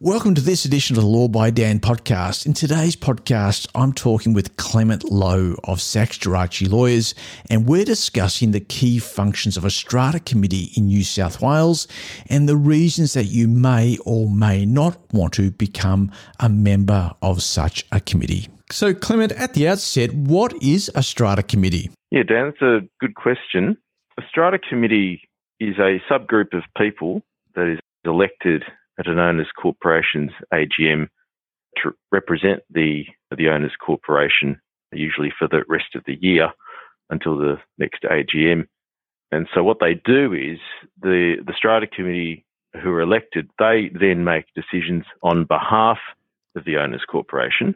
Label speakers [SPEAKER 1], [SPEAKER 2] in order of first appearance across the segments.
[SPEAKER 1] Welcome to this edition of the Law by Dan podcast. In today's podcast, I'm talking with Clement Lo of Sachs Gerace Lawyers, and we're discussing the key functions of a strata committee in New South Wales and the reasons that you may or may not want to become a member of such a committee. So, Clement, at the outset, what is a strata committee?
[SPEAKER 2] Yeah, Dan, it's a good question. A strata committee is a subgroup of people that is elected at an owners corporation's AGM to represent the the owners corporation, usually for the rest of the year until the next AGM. And so what they do is the the strata committee who are elected, they then make decisions on behalf of the owners corporation,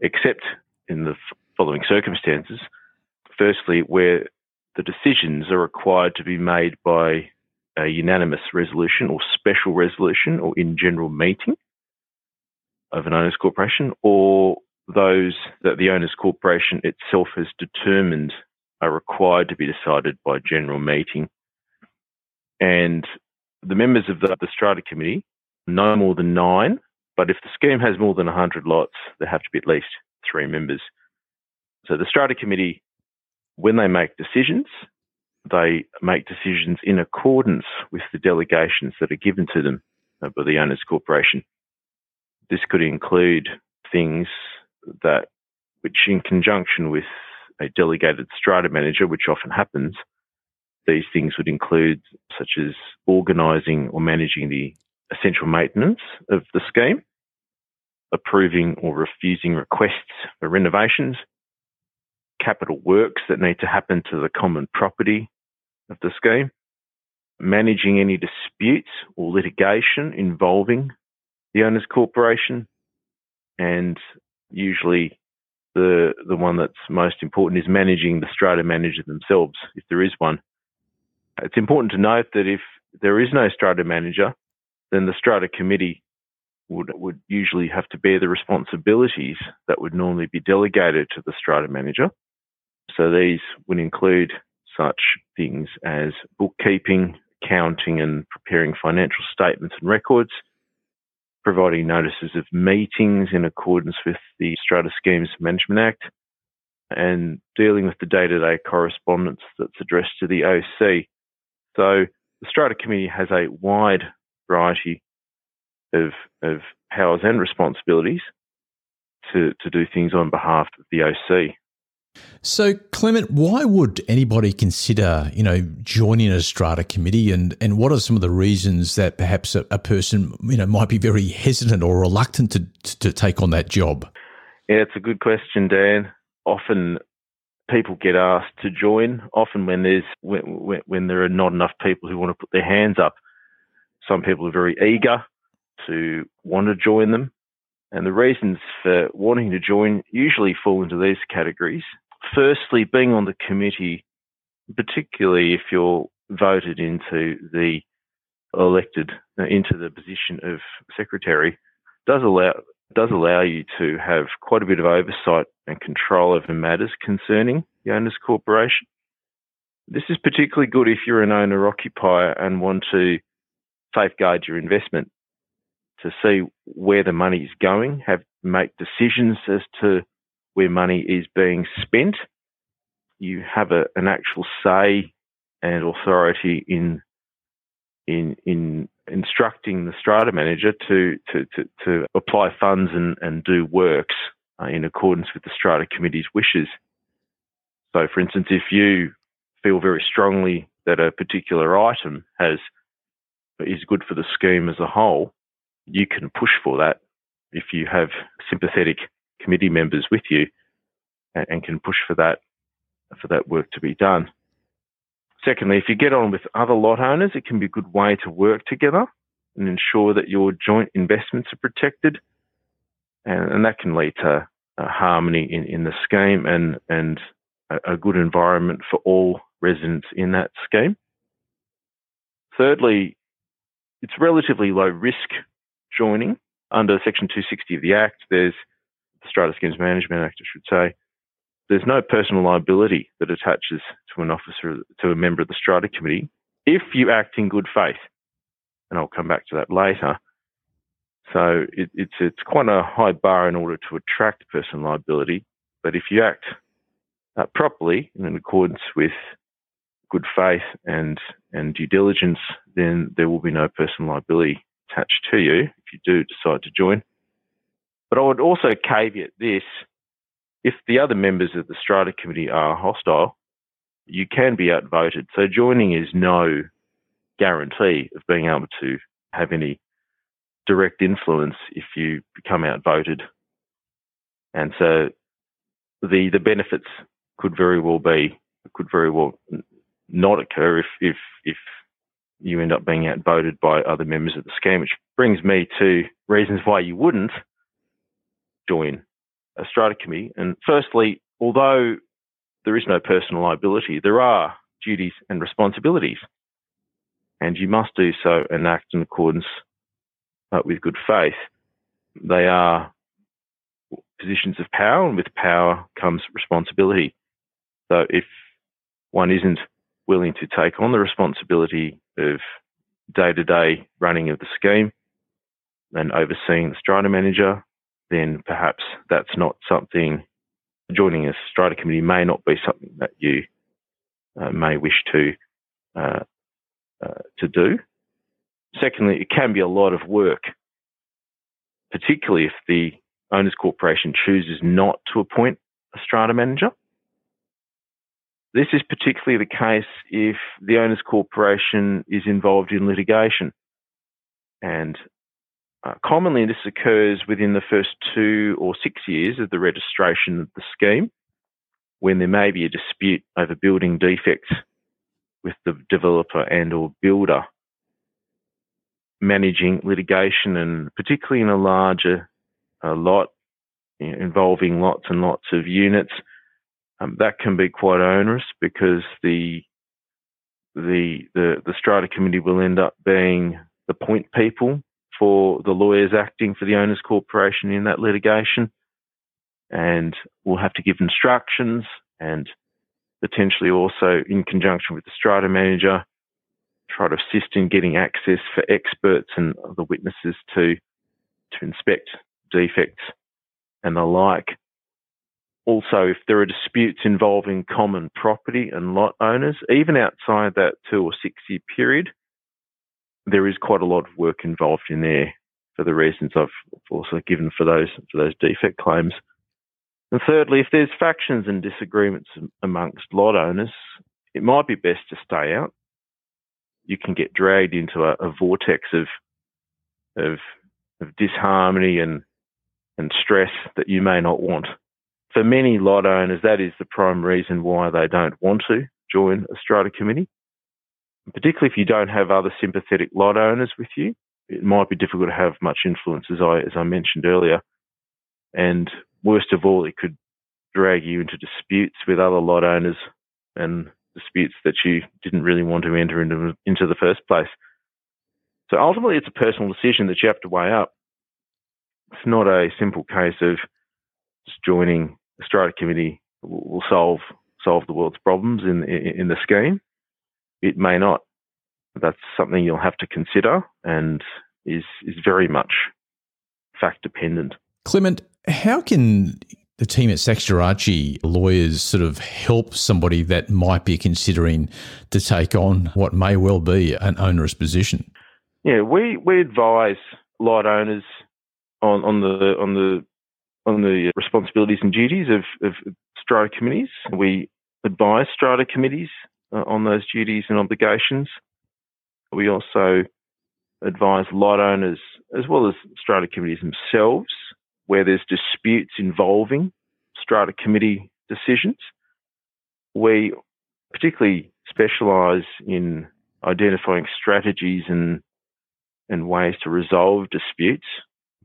[SPEAKER 2] except in the following circumstances. Firstly, where the decisions are required to be made by a unanimous resolution or special resolution or in general meeting of an owners corporation or those that the owners corporation itself has determined are required to be decided by general meeting. And the members of the, the strata committee, no more than nine, but if the scheme has more than 100 lots, there have to be at least three members. So the strata committee, when they make decisions, they make decisions in accordance with the delegations that are given to them by the owners corporation. This could include things that, which in conjunction with a delegated strata manager, which often happens, these things would include such as organising or managing the essential maintenance of the scheme, approving or refusing requests for renovations, capital works that need to happen to the common property of the scheme, managing any disputes or litigation involving the owners corporation, and usually the the one that's most important is managing the strata manager themselves, if there is one. It's important to note that if there is no strata manager, then the strata committee would would usually have to bear the responsibilities that would normally be delegated to the strata manager. So these would include such things as bookkeeping, accounting, and preparing financial statements and records, providing notices of meetings in accordance with the Strata Schemes Management Act, and dealing with the day to day correspondence that's addressed to the OC. So the Strata Committee has a wide variety of, of powers and responsibilities to, to do things on behalf of the OC.
[SPEAKER 1] So, Clement, why would anybody consider, you know, joining a strata committee, and and what are some of the reasons that perhaps a, a person, you know, might be very hesitant or reluctant to to take on that job?
[SPEAKER 2] Yeah, it's a good question, Dan. Often people get asked to join. Often when there's when, when there are not enough people who want to put their hands up, some people are very eager to want to join them. And the reasons for wanting to join usually fall into these categories firstly, being on the committee, particularly if you're voted into the elected into the position of secretary, does allow does allow you to have quite a bit of oversight and control over matters concerning the owners corporation. This is particularly good if you're an owner occupier and want to safeguard your investment, to see where the money is going, have make decisions as to where money is being spent. You have a, an actual say and authority in in in instructing the strata manager to to to, to apply funds and, and do works uh, in accordance with the strata committee's wishes. So, for instance, if you feel very strongly that a particular item has is good for the scheme as a whole, you can push for that if you have sympathetic committee members with you and, and can push for that for that work to be done. Secondly, if you get on with other lot owners, it can be a good way to work together and ensure that your joint investments are protected, and, and that can lead to uh, harmony in, in the scheme and and a, a good environment for all residents in that scheme. Thirdly, it's relatively low risk joining under Section 260 of the Act. There's Strata Schemes Management Act, I should say, there's no personal liability that attaches to an officer, to a member of the Strata Committee, if you act in good faith. And I'll come back to that later. So it, it's it's quite a high bar in order to attract personal liability. But if you act uh, properly and in accordance with good faith and and due diligence, then there will be no personal liability attached to you if you do decide to join. But I would also caveat this: if the other members of the strata committee are hostile, you can be outvoted. So joining is no guarantee of being able to have any direct influence if you become outvoted. And so the the benefits could very well be could very well not occur if if if you end up being outvoted by other members of the scheme, which brings me to reasons why you wouldn't join a strata committee. And firstly, although there is no personal liability, there are duties and responsibilities. And you must do so and act in accordance uh, with good faith. They are positions of power, and with power comes responsibility. So if one isn't willing to take on the responsibility of day to day running of the scheme and overseeing the strata manager, then perhaps that's not something, joining a strata committee may not be something that you uh, may wish to, uh, uh, to do. Secondly, it can be a lot of work, particularly if the owners corporation chooses not to appoint a strata manager. This is particularly the case if the owners corporation is involved in litigation. And uh, commonly, this occurs within the first two or six years of the registration of the scheme, when there may be a dispute over building defects with the developer and or builder managing litigation and particularly in a larger uh, lot you know, involving lots and lots of units, um, that can be quite onerous because the the the the strata committee will end up being the point people for the lawyers acting for the owners corporation in that litigation and we'll have to give instructions and potentially also in conjunction with the strata manager try to assist in getting access for experts and other witnesses to to inspect defects and the like. Also, if there are disputes involving common property and lot owners, even outside that two or six year period, there is quite a lot of work involved in there for the reasons I've also given for those for those defect claims. And thirdly, if there's factions and disagreements amongst lot owners, it might be best to stay out you can get dragged into a, a vortex of, of of disharmony and and stress that you may not want. For many lot owners, that is the prime reason why they don't want to join a strata committee. Particularly if you don't have other sympathetic lot owners with you, it might be difficult to have much influence, as I as I mentioned earlier. And worst of all, it could drag you into disputes with other lot owners and disputes that you didn't really want to enter into, into the first place. So ultimately, it's a personal decision that you have to weigh up. It's not a simple case of just joining a strata committee will solve solve the world's problems in, in, in the scheme. It may not. That's something you'll have to consider and is is very much fact dependent.
[SPEAKER 1] Clement, how can the team at Sachs Gerace lawyers sort of help somebody that might be considering to take on what may well be an onerous position?
[SPEAKER 2] Yeah, we, we advise lot owners on, on the on the on the responsibilities and duties of, of strata committees. We advise strata committees Uh, on those duties and obligations. We also advise lot owners as well as strata committees themselves where there's disputes involving strata committee decisions. We particularly specialise in identifying strategies and and ways to resolve disputes,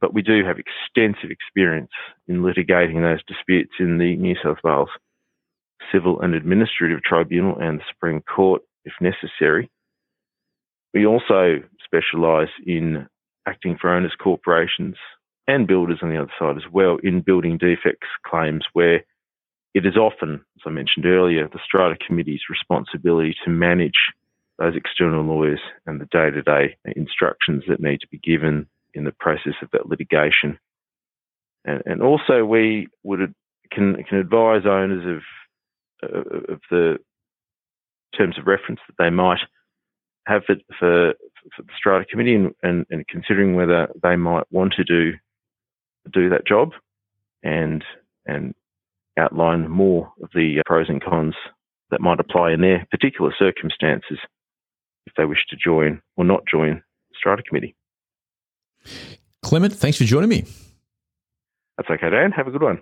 [SPEAKER 2] but we do have extensive experience in litigating those disputes in the New South Wales Civil and Administrative Tribunal and the Supreme Court if necessary. We also specialise in acting for owners corporations and builders on the other side as well in building defects claims where it is often, as I mentioned earlier, the strata committee's responsibility to manage those external lawyers and the day to day instructions that need to be given in the process of that litigation. And, and also, we would can can advise owners of of the terms of reference that they might have for, for, for the strata committee and, and, and, considering whether they might want to do do that job and and outline more of the pros and cons that might apply in their particular circumstances if they wish to join or not join the strata committee.
[SPEAKER 1] Clement, thanks for joining me.
[SPEAKER 2] That's okay, Dan. Have a good one.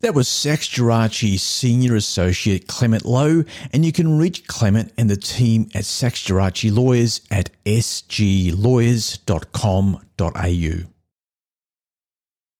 [SPEAKER 1] That was Sachs Gerace Senior Associate Clement Lo, and you can reach Clement and the team at Sachs Gerace Lawyers at sglawyers.com.au.